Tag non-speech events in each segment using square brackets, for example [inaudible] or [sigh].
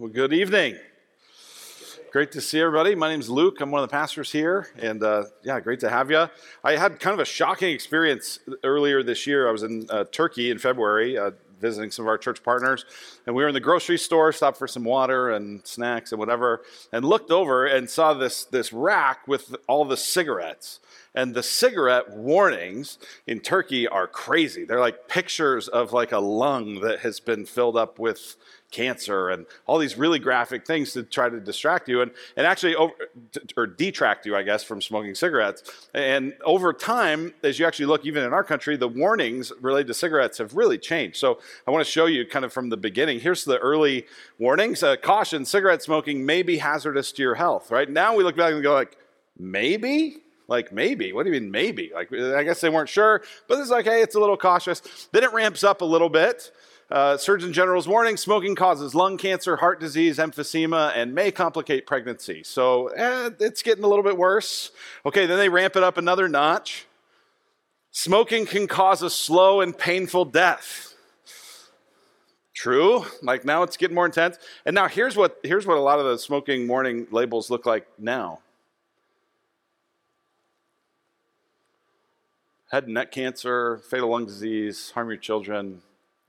Well, good evening. Great to see everybody. My name's Luke. I'm one of the pastors here, and uh, yeah, great to have you. I had kind of a shocking experience earlier this year. I was in uh, Turkey in February, uh, visiting some of our church partners, and we were in the grocery store, stopped for some water and snacks and whatever, and looked over and saw this this rack with all the cigarettes. And the cigarette warnings in Turkey are crazy. They're like pictures of like a lung that has been filled up with cancer and all these really graphic things to try to distract you and, and actually over, or detract you i guess from smoking cigarettes. And over time as you actually look even in our country the warnings related to cigarettes have really changed. So i want to show you kind of from the beginning. Here's the early warnings uh, caution cigarette smoking may be hazardous to your health right? Now we look back and go like maybe? Like maybe? What do you mean maybe? Like i guess they weren't sure but it's like hey it's a little cautious. Then it ramps up a little bit uh, Surgeon General's warning smoking causes lung cancer, heart disease, emphysema, and may complicate pregnancy. So eh, it's getting a little bit worse. Okay, then they ramp it up another notch. Smoking can cause a slow and painful death. True. Like now it's getting more intense. And now here's what here's what a lot of the smoking warning labels look like now. Head and neck cancer, fatal lung disease, harm your children,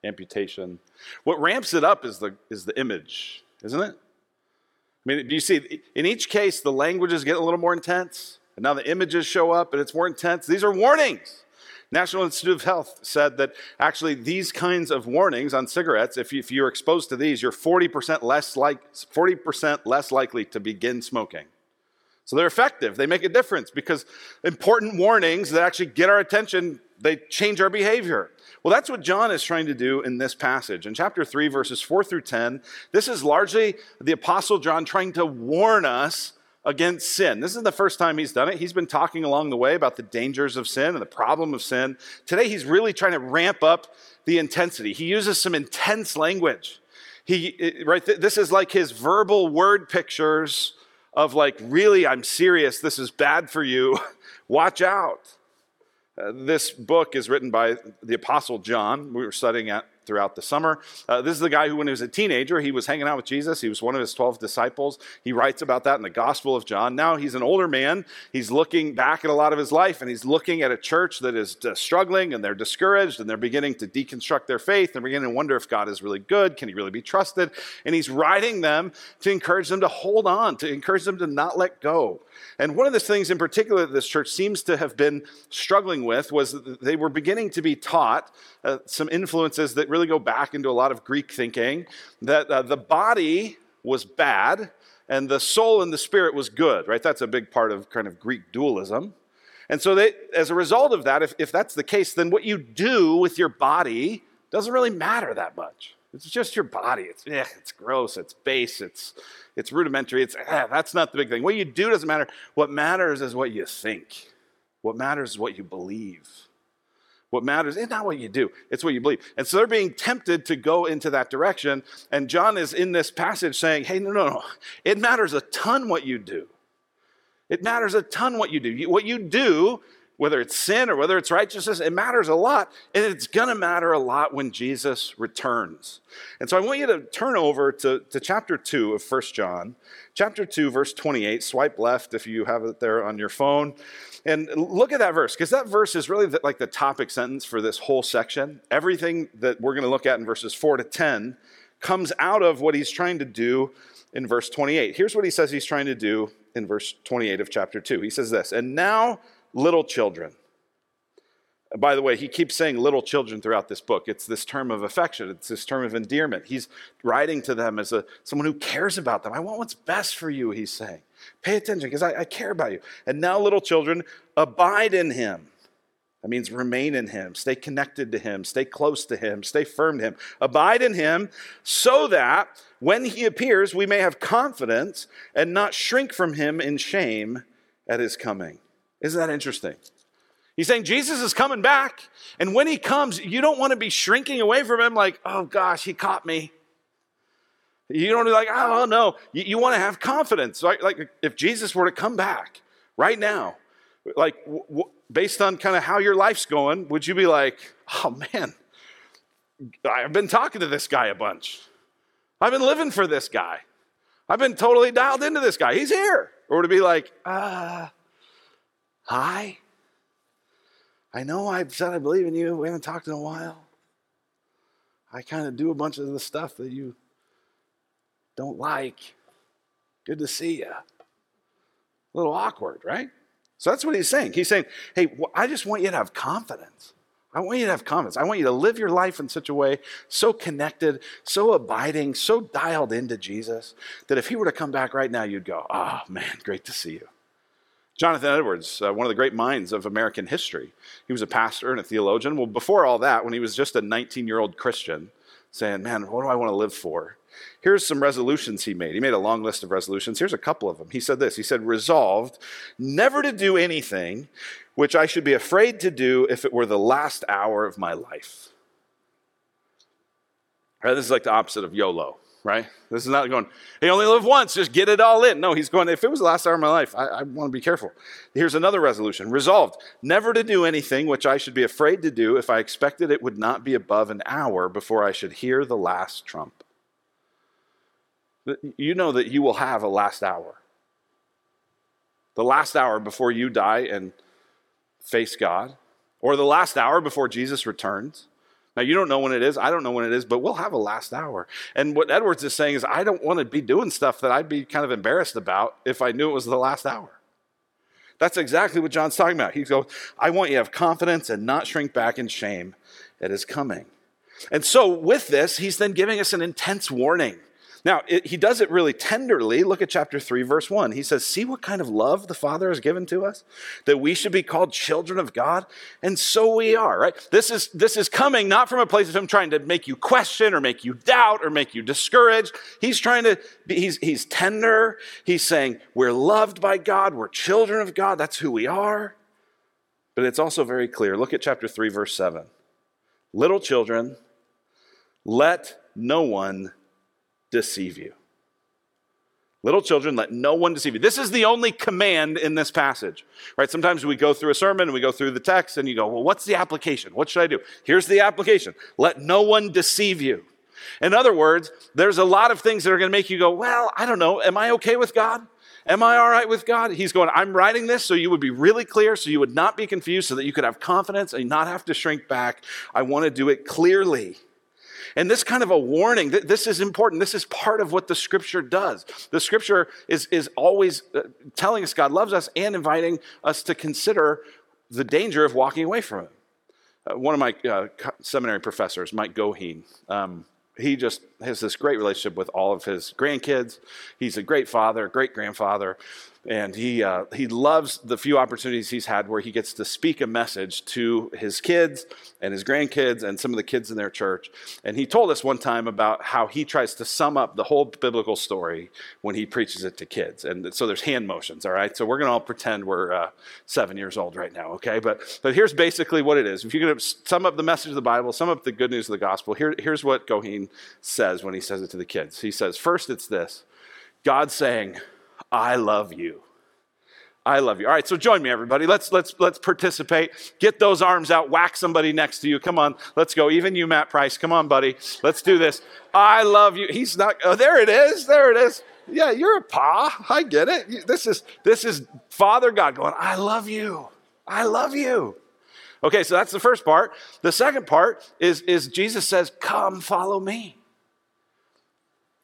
amputation. What ramps it up is the, is the image, isn't it? I mean, do you see, in each case, the languages get a little more intense, and now the images show up and it's more intense. These are warnings. National Institute of Health said that actually these kinds of warnings on cigarettes, if, you, if you're exposed to these, you're 40% less, like, 40% less likely to begin smoking. So they're effective. They make a difference because important warnings that actually get our attention, they change our behavior. Well, that's what John is trying to do in this passage. In chapter 3, verses 4 through 10, this is largely the Apostle John trying to warn us against sin. This is the first time he's done it. He's been talking along the way about the dangers of sin and the problem of sin. Today, he's really trying to ramp up the intensity. He uses some intense language. He, right, this is like his verbal word pictures of like, really, I'm serious. This is bad for you. [laughs] Watch out. Uh, this book is written by the Apostle John. We were studying at throughout the summer. Uh, this is the guy who, when he was a teenager, he was hanging out with Jesus. He was one of his 12 disciples. He writes about that in the Gospel of John. Now he's an older man. He's looking back at a lot of his life and he's looking at a church that is struggling and they're discouraged and they're beginning to deconstruct their faith. They're beginning to wonder if God is really good. Can he really be trusted? And he's writing them to encourage them to hold on, to encourage them to not let go. And one of the things in particular that this church seems to have been struggling with was that they were beginning to be taught uh, some influences that really go back into a lot of Greek thinking that uh, the body was bad and the soul and the spirit was good, right? That's a big part of kind of Greek dualism. And so, they, as a result of that, if, if that's the case, then what you do with your body doesn't really matter that much. It's just your body. It's, eh, it's gross, it's base, it's, it's rudimentary. It's, eh, that's not the big thing. What you do doesn't matter. What matters is what you think. What matters is what you believe. What matters is not what you do, it's what you believe. And so they're being tempted to go into that direction. And John is in this passage saying, hey, no, no, no. It matters a ton what you do. It matters a ton what you do. What you do whether it's sin or whether it's righteousness, it matters a lot. And it's going to matter a lot when Jesus returns. And so I want you to turn over to, to chapter 2 of 1 John, chapter 2, verse 28. Swipe left if you have it there on your phone. And look at that verse, because that verse is really the, like the topic sentence for this whole section. Everything that we're going to look at in verses 4 to 10 comes out of what he's trying to do in verse 28. Here's what he says he's trying to do in verse 28 of chapter 2. He says this, and now little children. By the way, he keeps saying little children throughout this book. It's this term of affection, it's this term of endearment. He's writing to them as a, someone who cares about them. I want what's best for you, he's saying. Pay attention because I, I care about you. And now, little children, abide in him. That means remain in him, stay connected to him, stay close to him, stay firm to him. Abide in him so that when he appears, we may have confidence and not shrink from him in shame at his coming. Isn't that interesting? He's saying Jesus is coming back. And when he comes, you don't want to be shrinking away from him like, oh gosh, he caught me. You don't be like, oh no. You, you want to have confidence. Right? Like if Jesus were to come back right now, like w- w- based on kind of how your life's going, would you be like, oh man, I've been talking to this guy a bunch. I've been living for this guy. I've been totally dialed into this guy. He's here. Or to be like, uh, hi. I know I've said I believe in you. We haven't talked in a while. I kind of do a bunch of the stuff that you don't like. Good to see you. A little awkward, right? So that's what he's saying. He's saying, hey, I just want you to have confidence. I want you to have confidence. I want you to live your life in such a way, so connected, so abiding, so dialed into Jesus, that if he were to come back right now, you'd go, oh man, great to see you. Jonathan Edwards, uh, one of the great minds of American history, he was a pastor and a theologian. Well, before all that, when he was just a 19 year old Christian, saying, man, what do I want to live for? Here's some resolutions he made. He made a long list of resolutions. Here's a couple of them. He said this He said, resolved never to do anything which I should be afraid to do if it were the last hour of my life. Right, this is like the opposite of YOLO, right? This is not going, he only live once, just get it all in. No, he's going, if it was the last hour of my life, I, I want to be careful. Here's another resolution resolved never to do anything which I should be afraid to do if I expected it would not be above an hour before I should hear the last trump. You know that you will have a last hour. The last hour before you die and face God, or the last hour before Jesus returns. Now, you don't know when it is. I don't know when it is, but we'll have a last hour. And what Edwards is saying is, I don't want to be doing stuff that I'd be kind of embarrassed about if I knew it was the last hour. That's exactly what John's talking about. He goes, I want you to have confidence and not shrink back in shame at his coming. And so, with this, he's then giving us an intense warning now, it, he does it really tenderly. Look at chapter 3, verse 1. He says, See what kind of love the Father has given to us? That we should be called children of God? And so we are, right? This is, this is coming not from a place of him trying to make you question or make you doubt or make you discouraged. He's trying to, be, he's, he's tender. He's saying, We're loved by God. We're children of God. That's who we are. But it's also very clear. Look at chapter 3, verse 7. Little children, let no one deceive you. Little children, let no one deceive you. This is the only command in this passage, right? Sometimes we go through a sermon and we go through the text and you go, well, what's the application? What should I do? Here's the application let no one deceive you. In other words, there's a lot of things that are going to make you go, well, I don't know. Am I okay with God? Am I all right with God? He's going, I'm writing this so you would be really clear, so you would not be confused, so that you could have confidence and not have to shrink back. I want to do it clearly. And this kind of a warning, this is important. This is part of what the scripture does. The scripture is, is always uh, telling us God loves us and inviting us to consider the danger of walking away from Him. Uh, one of my uh, seminary professors, Mike Goheen, um, he just has this great relationship with all of his grandkids. He's a great father, great grandfather and he uh, he loves the few opportunities he's had where he gets to speak a message to his kids and his grandkids and some of the kids in their church. And he told us one time about how he tries to sum up the whole biblical story when he preaches it to kids. And so there's hand motions, all right. So we're gonna all pretend we're uh, seven years old right now, okay? But but here's basically what it is. If you're gonna sum up the message of the Bible, sum up the good news of the gospel, here, here's what Goheen says when he says it to the kids. He says, first it's this: God saying I love you. I love you. All right, so join me, everybody. Let's let's let's participate. Get those arms out. Whack somebody next to you. Come on, let's go. Even you, Matt Price. Come on, buddy. Let's do this. I love you. He's not. Oh, there it is. There it is. Yeah, you're a pa. I get it. This is this is Father God going. I love you. I love you. Okay, so that's the first part. The second part is is Jesus says, "Come, follow me."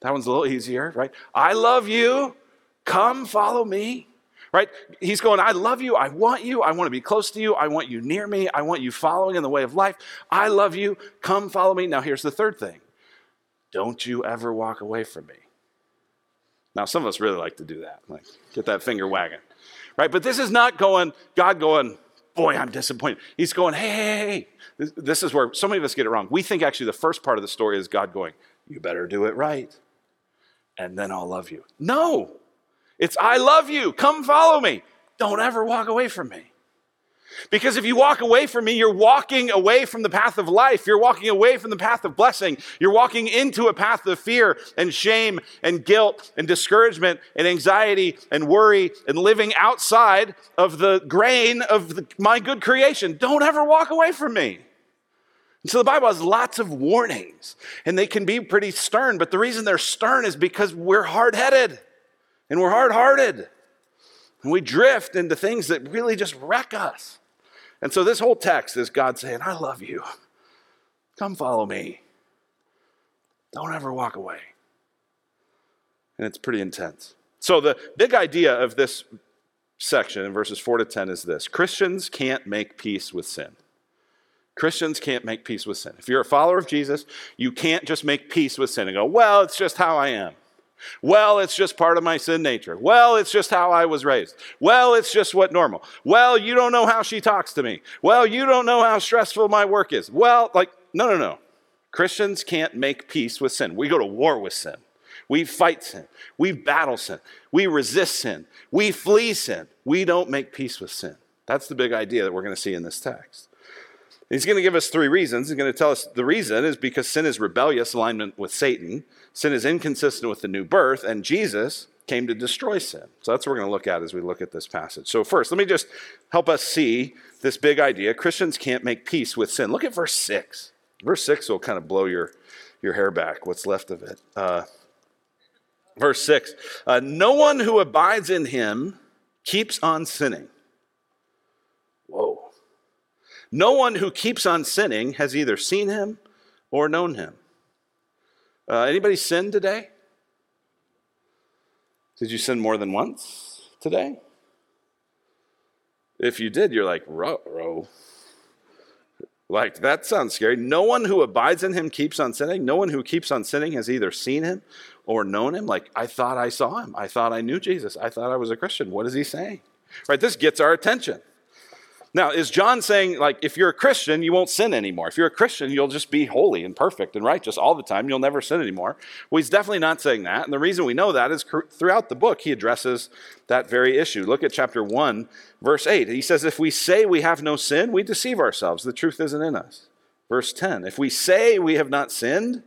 That one's a little easier, right? I love you. Come follow me. Right? He's going, I love you. I want you. I want to be close to you. I want you near me. I want you following in the way of life. I love you. Come follow me. Now, here's the third thing don't you ever walk away from me. Now, some of us really like to do that, like get that finger wagging. Right? But this is not going, God going, boy, I'm disappointed. He's going, hey, hey, hey. This, this is where so many of us get it wrong. We think actually the first part of the story is God going, you better do it right, and then I'll love you. No, it's, I love you. Come follow me. Don't ever walk away from me. Because if you walk away from me, you're walking away from the path of life. You're walking away from the path of blessing. You're walking into a path of fear and shame and guilt and discouragement and anxiety and worry and living outside of the grain of the, my good creation. Don't ever walk away from me. And so the Bible has lots of warnings, and they can be pretty stern, but the reason they're stern is because we're hard headed and we're hard hearted. And we drift into things that really just wreck us. And so this whole text is God saying, I love you. Come follow me. Don't ever walk away. And it's pretty intense. So the big idea of this section in verses 4 to 10 is this Christians can't make peace with sin. Christians can't make peace with sin. If you're a follower of Jesus, you can't just make peace with sin and go, well, it's just how I am. Well, it's just part of my sin nature. Well, it's just how I was raised. Well, it's just what normal. Well, you don't know how she talks to me. Well, you don't know how stressful my work is. Well, like, no, no, no. Christians can't make peace with sin. We go to war with sin. We fight sin. We battle sin. We resist sin. We flee sin. We don't make peace with sin. That's the big idea that we're going to see in this text. He's going to give us three reasons. He's going to tell us the reason is because sin is rebellious alignment with Satan, sin is inconsistent with the new birth, and Jesus came to destroy sin. So that's what we're going to look at as we look at this passage. So, first, let me just help us see this big idea Christians can't make peace with sin. Look at verse 6. Verse 6 will kind of blow your, your hair back, what's left of it. Uh, verse 6 uh, No one who abides in him keeps on sinning. Whoa. No one who keeps on sinning has either seen him or known him. Uh, anybody sin today? Did you sin more than once today? If you did, you're like, row, Like, that sounds scary. No one who abides in him keeps on sinning. No one who keeps on sinning has either seen him or known him. Like, I thought I saw him. I thought I knew Jesus. I thought I was a Christian. What is he saying? Right? This gets our attention. Now, is John saying, like, if you're a Christian, you won't sin anymore? If you're a Christian, you'll just be holy and perfect and righteous all the time. You'll never sin anymore. Well, he's definitely not saying that. And the reason we know that is throughout the book, he addresses that very issue. Look at chapter 1, verse 8. He says, If we say we have no sin, we deceive ourselves. The truth isn't in us. Verse 10 If we say we have not sinned,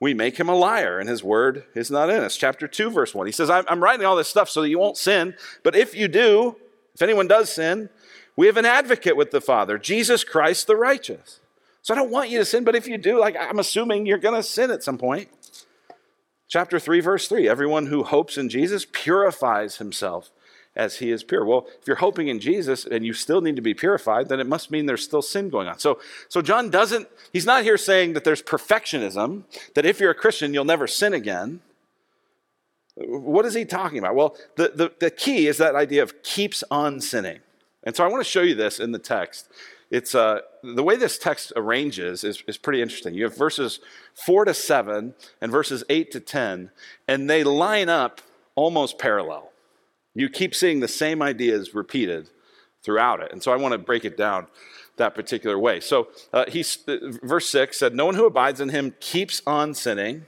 we make him a liar, and his word is not in us. Chapter 2, verse 1. He says, I'm writing all this stuff so that you won't sin, but if you do, if anyone does sin, we have an advocate with the Father, Jesus Christ the righteous. So I don't want you to sin, but if you do, like I'm assuming you're going to sin at some point. Chapter 3, verse 3 Everyone who hopes in Jesus purifies himself as he is pure. Well, if you're hoping in Jesus and you still need to be purified, then it must mean there's still sin going on. So, so John doesn't, he's not here saying that there's perfectionism, that if you're a Christian, you'll never sin again. What is he talking about? Well, the, the, the key is that idea of keeps on sinning. And so I want to show you this in the text. It's uh, the way this text arranges is, is pretty interesting. You have verses four to seven and verses eight to ten, and they line up almost parallel. You keep seeing the same ideas repeated throughout it. And so I want to break it down that particular way. So uh, he's, uh, verse 6 said, No one who abides in him keeps on sinning.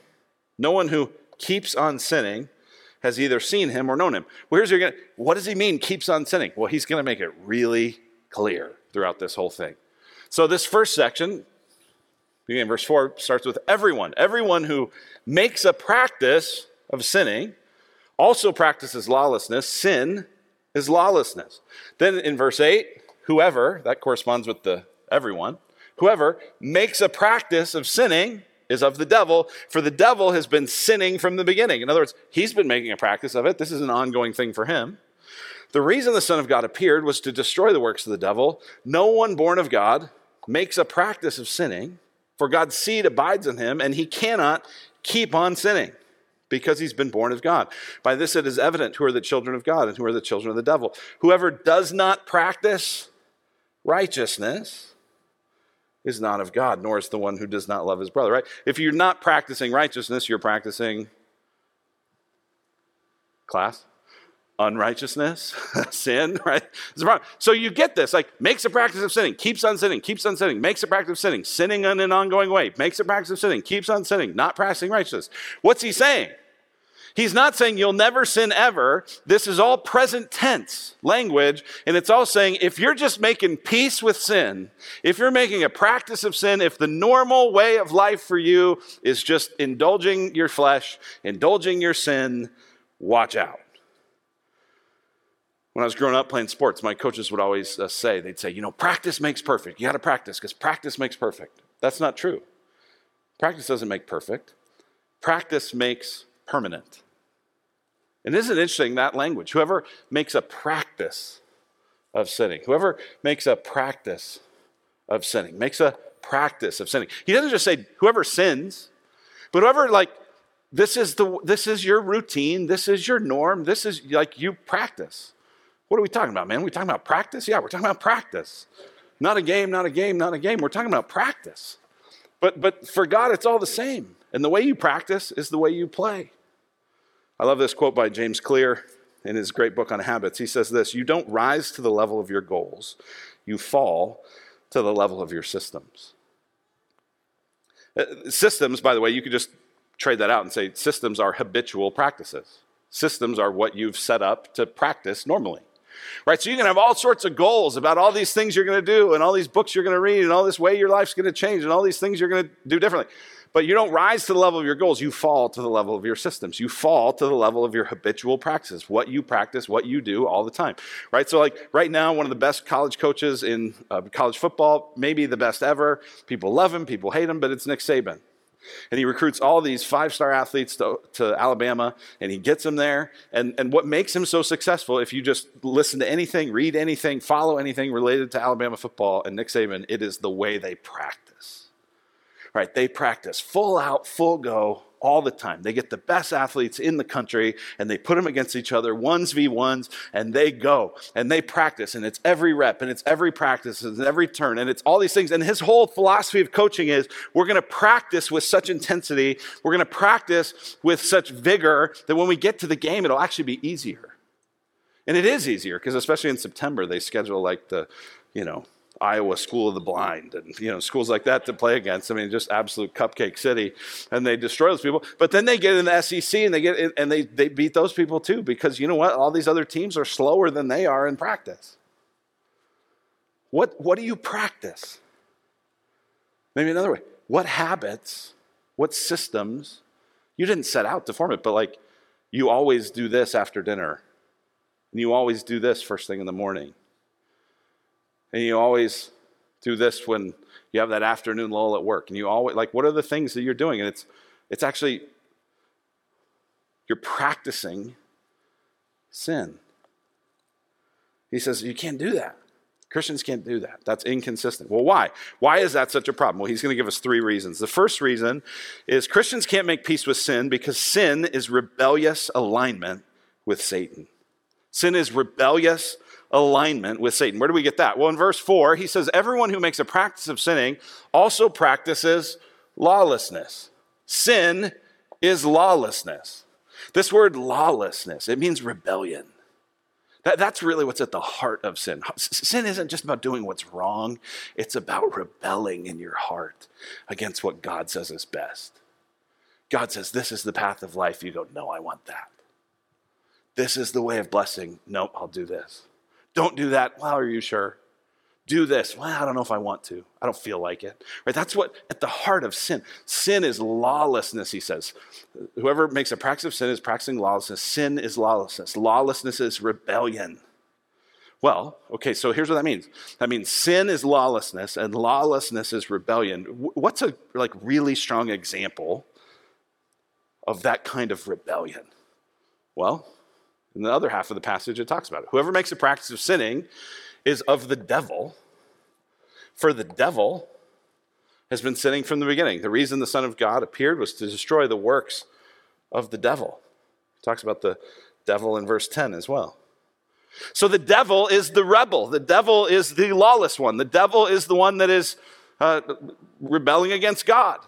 No one who keeps on sinning has either seen him or known him. Well, here's what does he mean, keeps on sinning? Well, he's going to make it really clear throughout this whole thing. So, this first section, beginning verse 4, starts with everyone. Everyone who makes a practice of sinning also practices lawlessness. Sin is lawlessness. Then in verse 8, whoever, that corresponds with the everyone, whoever makes a practice of sinning is of the devil, for the devil has been sinning from the beginning. In other words, he's been making a practice of it. This is an ongoing thing for him. The reason the Son of God appeared was to destroy the works of the devil. No one born of God makes a practice of sinning, for God's seed abides in him, and he cannot keep on sinning because he's been born of God. By this it is evident who are the children of God and who are the children of the devil. Whoever does not practice righteousness is not of God, nor is the one who does not love his brother, right? If you're not practicing righteousness, you're practicing class unrighteousness, [laughs] sin, right? So you get this, like makes a practice of sinning, keeps on sinning, keeps on sinning, makes a practice of sinning, sinning in an ongoing way, makes a practice of sinning, keeps on sinning, not practicing righteousness. What's he saying? He's not saying you'll never sin ever. This is all present tense language. And it's all saying if you're just making peace with sin, if you're making a practice of sin, if the normal way of life for you is just indulging your flesh, indulging your sin, watch out. When I was growing up playing sports, my coaches would always uh, say, they'd say, you know, practice makes perfect. You got to practice because practice makes perfect. That's not true. Practice doesn't make perfect, practice makes permanent. And isn't it interesting that language? Whoever makes a practice of sinning, whoever makes a practice of sinning, makes a practice of sinning. He doesn't just say whoever sins, but whoever like this is the this is your routine, this is your norm, this is like you practice. What are we talking about, man? We talking about practice? Yeah, we're talking about practice. Not a game, not a game, not a game. We're talking about practice. But but for God it's all the same. And the way you practice is the way you play. I love this quote by James Clear in his great book on habits. He says this, you don't rise to the level of your goals. You fall to the level of your systems. Uh, systems, by the way, you could just trade that out and say systems are habitual practices. Systems are what you've set up to practice normally. Right? So you can have all sorts of goals about all these things you're going to do and all these books you're going to read and all this way your life's going to change and all these things you're going to do differently. But you don't rise to the level of your goals, you fall to the level of your systems. You fall to the level of your habitual practices, what you practice, what you do all the time. Right? So, like right now, one of the best college coaches in uh, college football, maybe the best ever. People love him, people hate him, but it's Nick Saban. And he recruits all these five star athletes to, to, Alabama and he gets them there. And, and what makes him so successful, if you just listen to anything, read anything, follow anything related to Alabama football and Nick Saban, it is the way they practice. Right? They practice full out, full go, all the time. They get the best athletes in the country and they put them against each other, ones v ones, and they go and they practice. And it's every rep and it's every practice and every turn and it's all these things. And his whole philosophy of coaching is we're going to practice with such intensity, we're going to practice with such vigor that when we get to the game, it'll actually be easier. And it is easier because, especially in September, they schedule like the, you know, Iowa School of the Blind and you know schools like that to play against. I mean, just absolute cupcake city, and they destroy those people. But then they get in the SEC and they get in, and they they beat those people too because you know what? All these other teams are slower than they are in practice. What what do you practice? Maybe another way. What habits? What systems? You didn't set out to form it, but like you always do this after dinner, and you always do this first thing in the morning and you always do this when you have that afternoon lull at work. And you always, like, what are the things that you're doing? And it's, it's actually, you're practicing sin. He says, you can't do that. Christians can't do that. That's inconsistent. Well, why? Why is that such a problem? Well, he's going to give us three reasons. The first reason is Christians can't make peace with sin because sin is rebellious alignment with Satan. Sin is rebellious alignment with Satan. Where do we get that? Well, in verse 4, he says, Everyone who makes a practice of sinning also practices lawlessness. Sin is lawlessness. This word lawlessness, it means rebellion. That, that's really what's at the heart of sin. Sin isn't just about doing what's wrong, it's about rebelling in your heart against what God says is best. God says, This is the path of life. You go, No, I want that. This is the way of blessing. Nope, I'll do this. Don't do that. Well, are you sure? Do this. Well, I don't know if I want to. I don't feel like it. Right? That's what at the heart of sin. Sin is lawlessness, he says. Whoever makes a practice of sin is practicing lawlessness. Sin is lawlessness. Lawlessness is rebellion. Well, okay, so here's what that means. That means sin is lawlessness and lawlessness is rebellion. What's a like really strong example of that kind of rebellion? Well, in the other half of the passage, it talks about it. Whoever makes a practice of sinning is of the devil, for the devil has been sinning from the beginning. The reason the Son of God appeared was to destroy the works of the devil. He talks about the devil in verse 10 as well. So the devil is the rebel. The devil is the lawless one. The devil is the one that is uh, rebelling against God.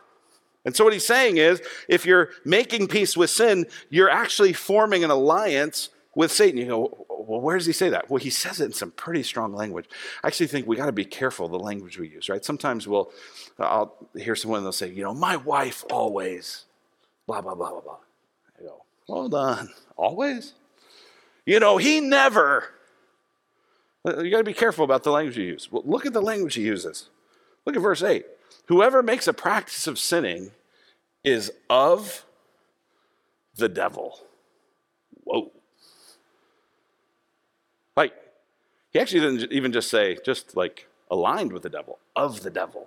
And so what he's saying is if you're making peace with sin, you're actually forming an alliance with Satan. You go, well, where does he say that? Well, he says it in some pretty strong language. I actually think we got to be careful the language we use, right? Sometimes we'll, I'll hear someone they'll say, you know, my wife always, blah blah blah blah blah. I go, hold on, always. You know, he never. Uh, you got to be careful about the language you use. Well, look at the language he uses. Look at verse eight. Whoever makes a practice of sinning is of the devil. Whoa. Like, he actually didn't even just say, just like aligned with the devil, of the devil.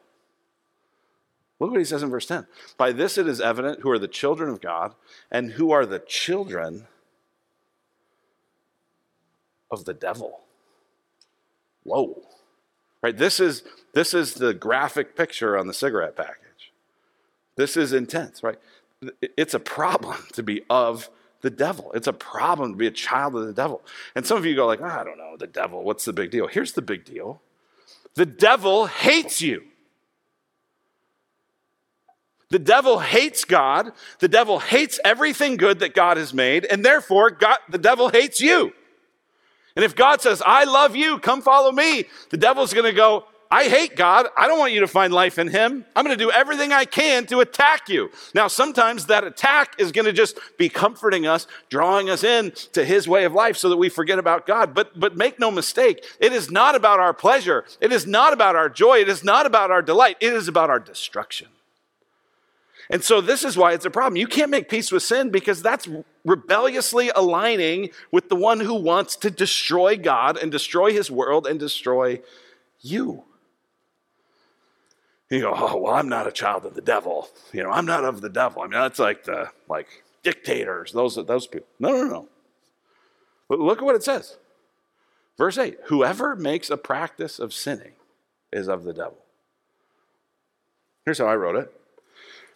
Look what he says in verse 10. By this it is evident who are the children of God and who are the children of the devil. Whoa. Right? This is this is the graphic picture on the cigarette package. This is intense, right? It's a problem [laughs] to be of the devil. It's a problem to be a child of the devil. And some of you go like, oh, I don't know, the devil, what's the big deal? Here's the big deal. The devil hates you. The devil hates God. The devil hates everything good that God has made, and therefore God, the devil hates you. And if God says, I love you, come follow me, the devil's going to go, I hate God. I don't want you to find life in Him. I'm going to do everything I can to attack you. Now, sometimes that attack is going to just be comforting us, drawing us in to His way of life so that we forget about God. But, but make no mistake, it is not about our pleasure. It is not about our joy. It is not about our delight. It is about our destruction. And so this is why it's a problem. You can't make peace with sin because that's rebelliously aligning with the one who wants to destroy God and destroy his world and destroy you. You go, oh, well, I'm not a child of the devil. You know, I'm not of the devil. I mean, that's like the like dictators, those, those people. No, no, no. But look at what it says. Verse 8 Whoever makes a practice of sinning is of the devil. Here's how I wrote it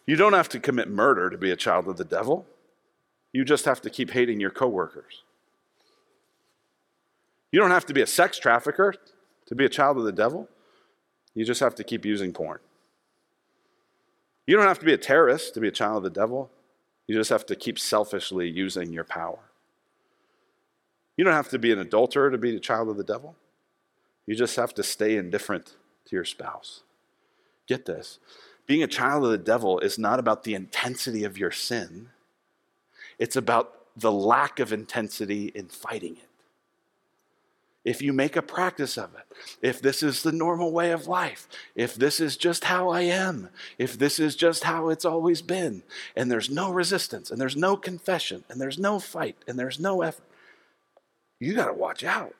you don't have to commit murder to be a child of the devil. You just have to keep hating your coworkers. You don't have to be a sex trafficker to be a child of the devil. You just have to keep using porn. You don't have to be a terrorist to be a child of the devil. You just have to keep selfishly using your power. You don't have to be an adulterer to be a child of the devil. You just have to stay indifferent to your spouse. Get this being a child of the devil is not about the intensity of your sin, it's about the lack of intensity in fighting it. If you make a practice of it, if this is the normal way of life, if this is just how I am, if this is just how it's always been, and there's no resistance, and there's no confession, and there's no fight, and there's no effort, you got to watch out.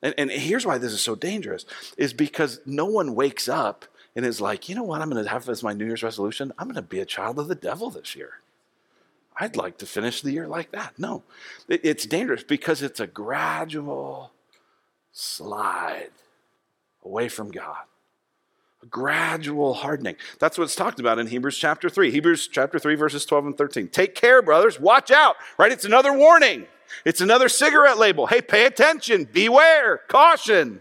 And, and here's why this is so dangerous is because no one wakes up and is like, you know what, I'm going to have as my New Year's resolution? I'm going to be a child of the devil this year. I'd like to finish the year like that. No, it's dangerous because it's a gradual slide away from God. A gradual hardening. That's what's talked about in Hebrews chapter 3. Hebrews chapter 3, verses 12 and 13. Take care, brothers. Watch out, right? It's another warning. It's another cigarette label. Hey, pay attention. Beware. Caution.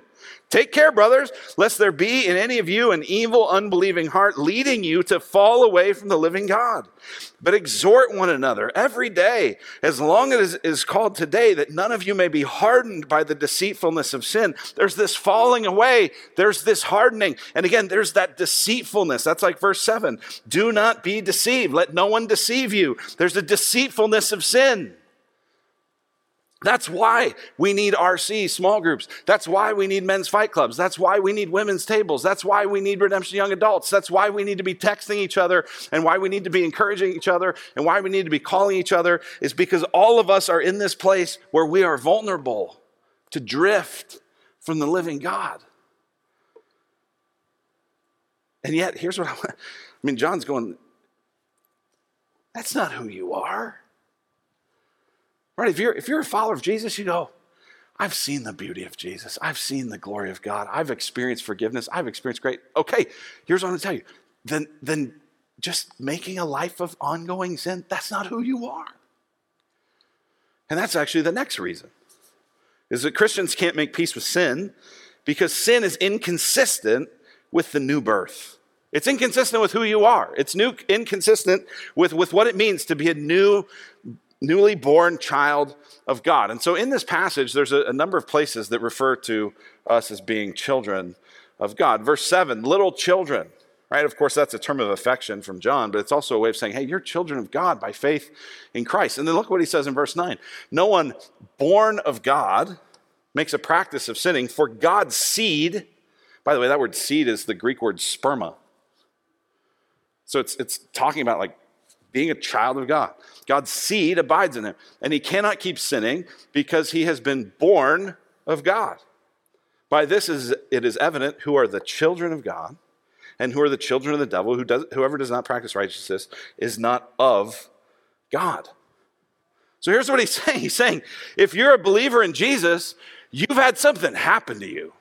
Take care, brothers, lest there be in any of you an evil, unbelieving heart leading you to fall away from the living God. But exhort one another every day, as long as it is called today, that none of you may be hardened by the deceitfulness of sin. There's this falling away, there's this hardening. And again, there's that deceitfulness. That's like verse 7. Do not be deceived. Let no one deceive you. There's a deceitfulness of sin. That's why we need RC small groups. That's why we need men's fight clubs. That's why we need women's tables. That's why we need redemption young adults. That's why we need to be texting each other and why we need to be encouraging each other and why we need to be calling each other is because all of us are in this place where we are vulnerable to drift from the living God. And yet, here's what I, want. I mean John's going, that's not who you are. Right? If you're, if you're a follower of Jesus, you go, I've seen the beauty of Jesus. I've seen the glory of God. I've experienced forgiveness. I've experienced great. Okay, here's what I'm going to tell you. Then, then just making a life of ongoing sin, that's not who you are. And that's actually the next reason is that Christians can't make peace with sin because sin is inconsistent with the new birth. It's inconsistent with who you are. It's new, inconsistent with, with what it means to be a new newly born child of God. And so in this passage, there's a, a, number of places that refer to us as being children of God. Verse 7, little children, right? Of course, that's a term of affection from John, but it's also a way of saying, hey, you're children of God by faith in Christ. And then look what he says in verse 9 no one born of God makes a practice of sinning, for God's seed, by the way, that word seed is the Greek word sperma. So it's, it's talking about like being a child of God. God's seed abides in him, and he cannot keep sinning because he has been born of God. By this is it is evident who are the children of God and who are the children of the devil. Who does, whoever does not practice righteousness is not of God. So here's what he's [laughs] saying He's saying, if you're a believer in Jesus, you've had something happen to you.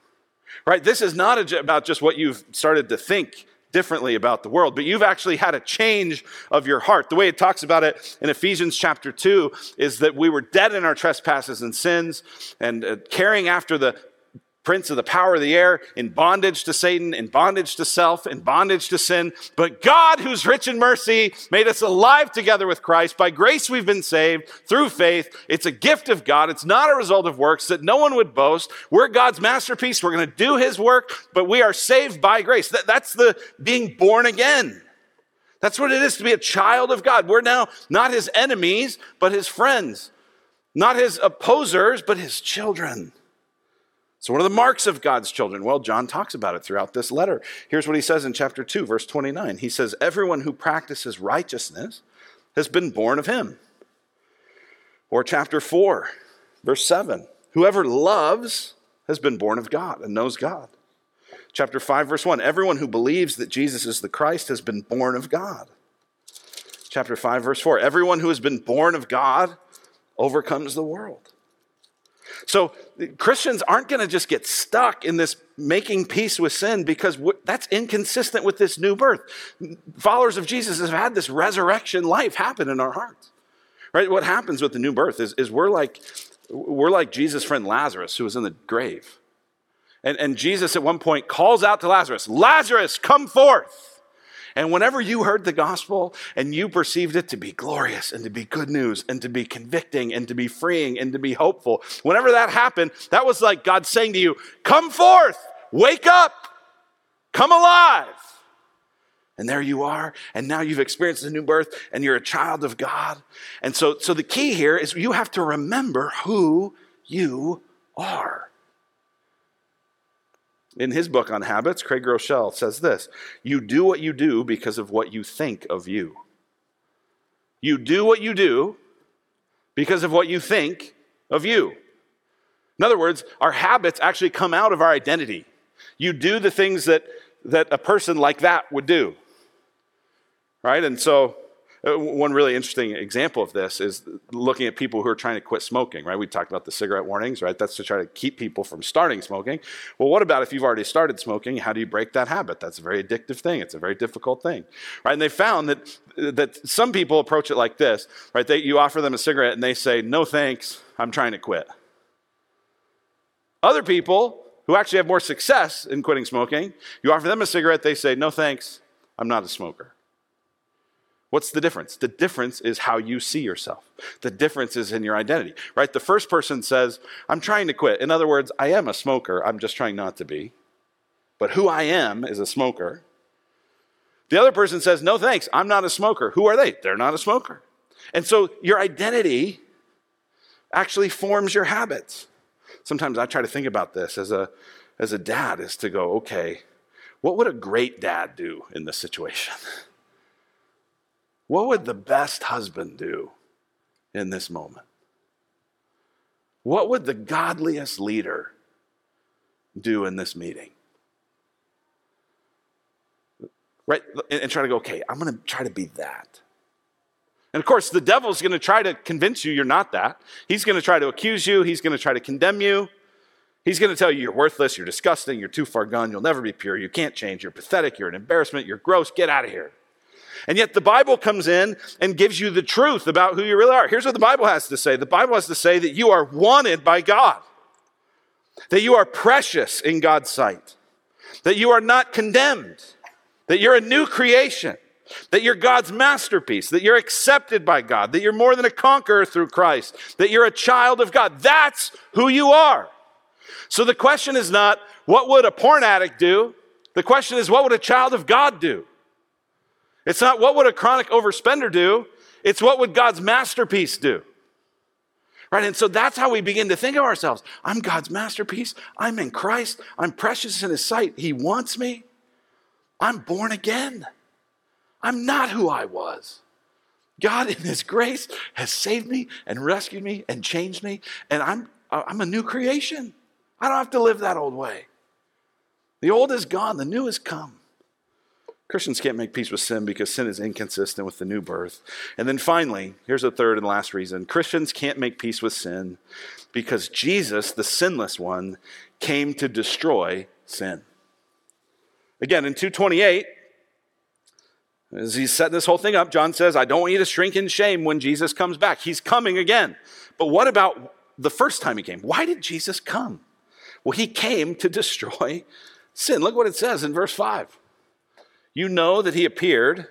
Right? This is not about just what you've started to think differently about the world, but you've actually had a change of your heart. The way it talks about it in Ephesians chapter 2 is that we were dead in our trespasses and sins and uh, carrying after the prince of the power of the air, in bondage to Satan, in bondage to self, in bondage to sin. But God, who's rich in mercy, made us alive together with Christ. By grace we've been saved through faith. It's a gift of God. It's not a result of works that no one would boast. We're God's masterpiece. We're going to do his work, but we are saved by grace. That, that's the being born again. That's what it is to be a child of God. We're now not his enemies, but his friends. Not his opposers, but his children. So, what are the marks of God's children? Well, John talks about it throughout this letter. Here's what he says in chapter 2, verse 29. He says, Everyone who practices righteousness has been born of him. Or chapter 4, verse 7. Whoever loves has been born of God and knows God. Chapter 5, verse 1. Everyone who believes that Jesus is the Christ has been born of God. Chapter 5, verse 4. Everyone who has been born of God overcomes the world. So Christians aren't going to just get stuck in this making peace with sin because that's inconsistent with this new birth. Followers of Jesus have had this resurrection life happen in our hearts. Right? What happens with the new birth is, is we're like we're like Jesus' friend Lazarus who was in the grave. And, and Jesus at one point calls out to Lazarus, Lazarus, come forth. And whenever you heard the gospel and you perceived it to be glorious and to be good news and to be convicting and to be freeing and to be hopeful, whenever that happened, that was like God saying to you, Come forth, wake up, come alive. And there you are. And now you've experienced a new birth and you're a child of God. And so, so the key here is you have to remember who you are. In his book on habits, Craig Groeschel says this You do what you do because of what you think of you. You do what you do because of what you think of you. In other words, our habits actually come out of our identity. You do the things that, that a person like that would do. Right? And so Uh, one really interesting example of this is looking at people who are trying to quit smoking, right? We talked about the cigarette warnings, right? That's to try to keep people from starting smoking. Well, what about if you've already started smoking? How do you break that habit? That's a very addictive thing. It's a very difficult thing, right? And they found that, that some people approach it like this, right? They, you offer them a cigarette and they say, no thanks, I'm trying to quit. Other people who actually have more success in quitting smoking, you offer them a cigarette, they say, no thanks, I'm not a smoker. What's the difference? The difference is how you see yourself. The difference is in your identity, right? The first person says, I'm trying to quit. In other words, I am a smoker. I'm just trying not to be. But who I am is a smoker. The other person says, No thanks, I'm not a smoker. Who are they? They're not a smoker. And so your identity actually forms your habits. Sometimes I try to think about this as a, as a dad, is to go, okay, what would a great dad do in this situation? [laughs] What would the best husband do in this moment? What would the godliest leader do in this meeting? Right? And, try to go, okay, I'm going to try to be that. And of course, the devil's going to try to convince you you're not that. He's going to try to accuse you, he's going to try to condemn you. He's going to tell you you're worthless, you're disgusting, you're too far gone, you'll never be pure, you can't change, you're pathetic, you're an embarrassment, you're gross, get out of here. And yet the Bible comes in and gives you the truth about who you really are. Here's what the Bible has to say the Bible has to say that you are wanted by God, that you are precious in God's sight, that you are not condemned, that you're a new creation. That you're God's masterpiece, that you're accepted by God, that you're more than a conqueror through Christ, that you're a child of God. That's who you are. So the question is not, what would a porn addict do? The question is, what would a child of God do? It's not what would a chronic overspender do, it's what would God's masterpiece do. Right? And so that's how we begin to think of ourselves. I'm God's masterpiece. I'm in Christ. I'm precious in His sight. He wants me. I'm born again. I'm not who I was. God, in His grace, has saved me and rescued me and changed me, and I'm, I'm a new creation. I don't have to live that old way. The old is gone, the new has come. Christians can't make peace with sin because sin is inconsistent with the new birth. And then finally, here's a third and last reason Christians can't make peace with sin because Jesus, the sinless one, came to destroy sin. Again, in 228, as he's setting this whole thing up, John says, I don't want you to shrink in shame when Jesus comes back. He's coming again. But what about the first time he came? Why did Jesus come? Well, he came to destroy sin. Look what it says in verse 5. You know that he appeared.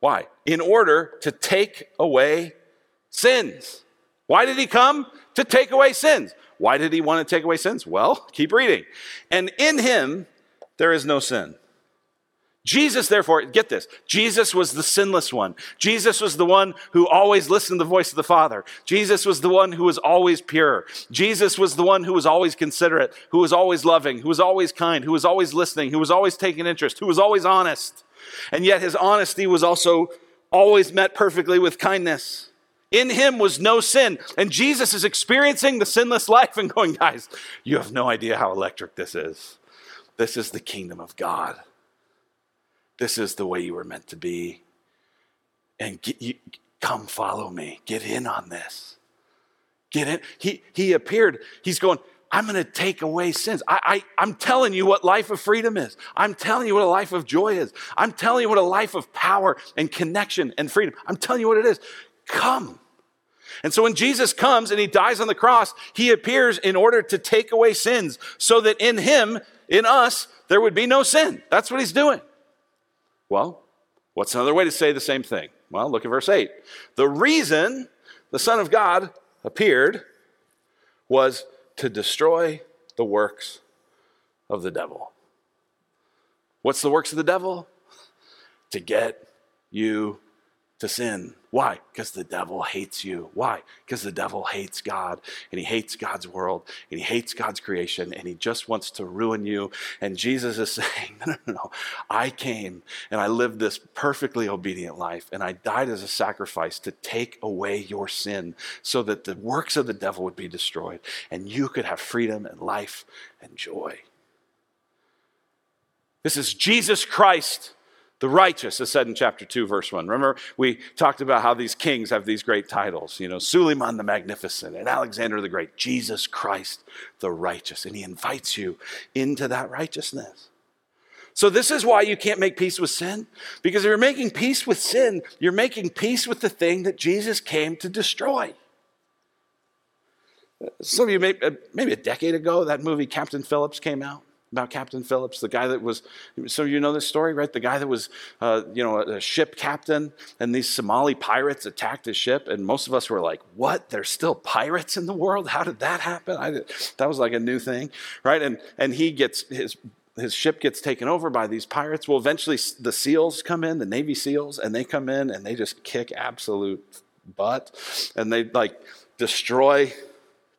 Why? In order to take away sins. Why did he come? To take away sins. Why did he want to take away sins? Well, [laughs] keep reading. And in him there is no sin. Jesus, therefore, get this Jesus was the sinless one. Jesus was the one who always listened to the voice of the Father. Jesus was the one who was always pure. Jesus was the one who was always considerate, who was always loving, who was always kind, who was always listening, who was always taking interest, who was always honest. And yet his honesty was also always met perfectly with kindness. In him was no sin. And Jesus is experiencing the sinless life and going, guys, you have no idea how electric this is. This is the kingdom of God. This is the way you were meant to be. And get, you, come follow me. Get in on this. Get in. He, he appeared. He's going, I'm going to take away sins. I, I, I'm telling you what life of freedom is. I'm telling you what a life of joy is. I'm telling you what a life of power and connection and freedom. I'm telling you what it is. Come. And so when Jesus comes and he dies on the cross, he appears in order to take away sins so that in him, in us, there would be no sin. That's what he's doing. Well, what's another way to say the same thing? Well, look at verse 8. The reason the Son of God appeared was to destroy the works of the devil. What's the works of the devil? To get you to sin. Why? Because the devil hates you. Why? Because the devil hates God and he hates God's world and he hates God's creation and he just wants to ruin you. And Jesus is [laughs] saying, No, no, no. I came and I lived this perfectly obedient life and I died as a sacrifice to take away your sin so that the works of the devil would be destroyed and you could have freedom and life and joy. This is Jesus Christ the righteous, as said in chapter 2, verse 1. Remember, we talked about how these kings have these great titles, you know, Suleiman the Magnificent and Alexander the Great, Jesus Christ the righteous. And he invites you into that righteousness. So, this is why you can't make peace with sin. Because if you're making peace with sin, you're making peace with the thing that Jesus came to destroy. Some of you, may, uh, maybe a decade ago, that movie Captain Phillips came out about Captain Phillips, the guy that was, so you know this story, right? The guy that was, uh, you know, a ship captain, and these Somali pirates attacked his ship, and most of us were like, what? There's still pirates in the world? How did that happen? I that was like a new thing, right? And, and he gets, his, his ship gets taken over by these pirates. Well, eventually the SEALs come in, the Navy SEALs, and they come in and they just kick absolute butt, and they like destroy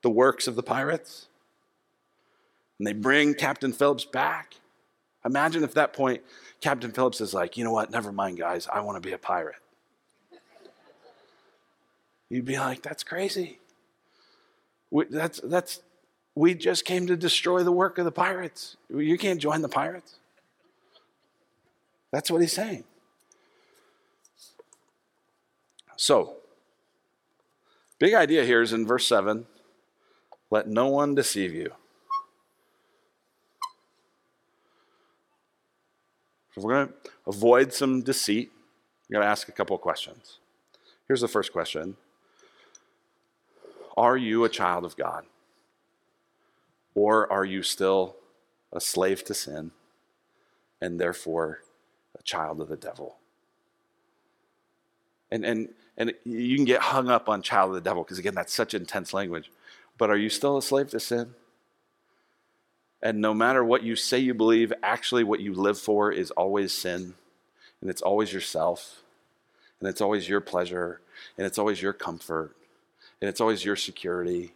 the works of the pirates and they bring Captain Phillips back. Imagine if that point Captain Phillips is like, you know what, never mind, guys, I want to be a pirate. You'd be like, that's crazy. We, that's, that's, we just came to destroy the work of the pirates. You can't join the pirates. That's what he's saying. So, big idea here is in verse 7 let no one deceive you. If we're going to avoid some deceit, we're going to ask a couple of questions. Here's the first question Are you a child of God? Or are you still a slave to sin and therefore a child of the devil? And, and, and you can get hung up on child of the devil because, again, that's such intense language. But are you still a slave to sin? And no matter what you say you believe, actually what you live for is always sin. And it's always yourself. And it's always your pleasure. And it's always your comfort. And it's always your security.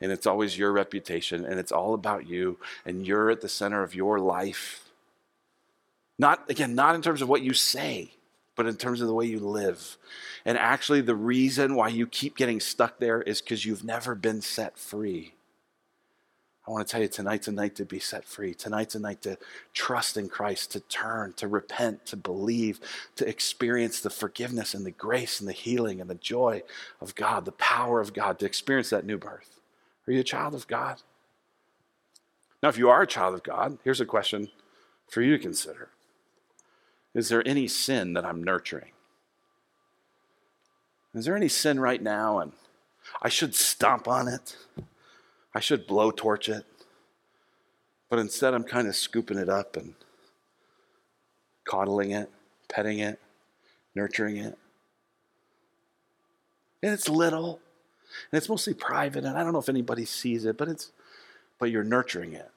And it's always your reputation. And it's all about you. And you're at the center of your life. Not, again, not in terms of what you say, but in terms of the way you live. And actually, the reason why you keep getting stuck there is because you've never been set free. I want to tell you tonight's a night to be set free. Tonight's a night to trust in Christ, to turn, to repent, to believe, to experience the forgiveness and the grace and the healing and the joy of God, the power of God, to experience that new birth. Are you a child of God? Now, if you are a child of God, here's a question for you to consider Is there any sin that I'm nurturing? Is there any sin right now and I should stomp on it? I should blowtorch it. But instead, I'm kind of scooping it up and coddling it, petting it, nurturing it. And it's little, and it's mostly private, and I don't know if anybody sees it, but it's but you're nurturing it.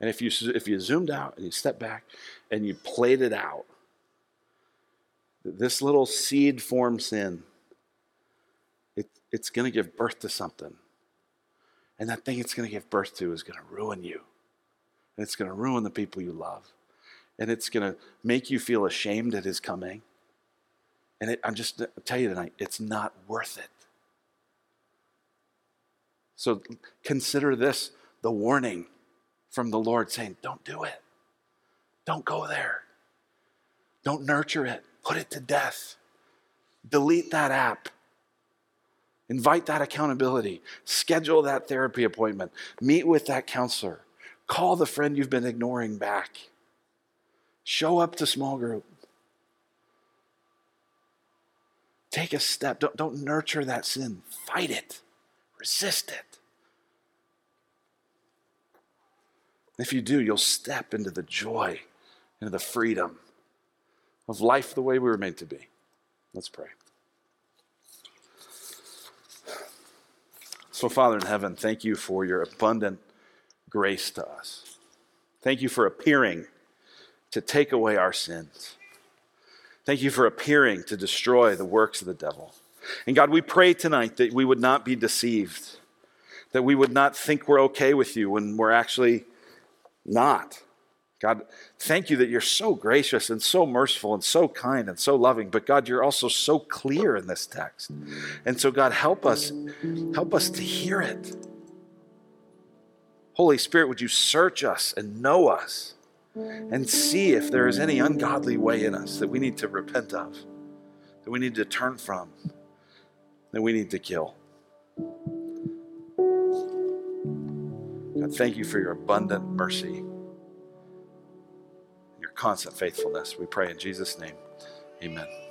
And if you if you zoomed out and you step back and you played it out, this little seed forms in. it, it's going to give birth to something and that thing it's going to give birth to is going to ruin you. And it's going to ruin the people you love. And it's going to make you feel ashamed at his coming. And it, I'm just I'll tell you tonight, it's not worth it. So consider this the warning from the Lord saying, Don't do it. Don't go there. Don't nurture it. Put it to death. Delete that app. Invite that accountability. Schedule that therapy appointment. Meet with that counselor. Call the friend you've been ignoring back. Show up to small group. Take a step. Don't, don't nurture that sin. Fight it. Resist it. If you do, you'll step into the joy, into the freedom of life the way we were made to be. Let's pray. So, Father in heaven, thank you for your abundant grace to us. Thank you for appearing to take away our sins. Thank you for appearing to destroy the works of the devil. And God, we pray tonight that we would not be deceived, that we would not think we're okay with you when we're actually not. God, thank you that you're so gracious and so merciful and so kind and so loving. But God, you're also so clear in this text. And so, God, help us, help us to hear it. Holy Spirit, would you search us and know us and see if there is any ungodly way in us that we need to repent of, that we need to turn from, that we need to kill. God, thank you for your abundant mercy constant faithfulness. We pray in Jesus' name. Amen.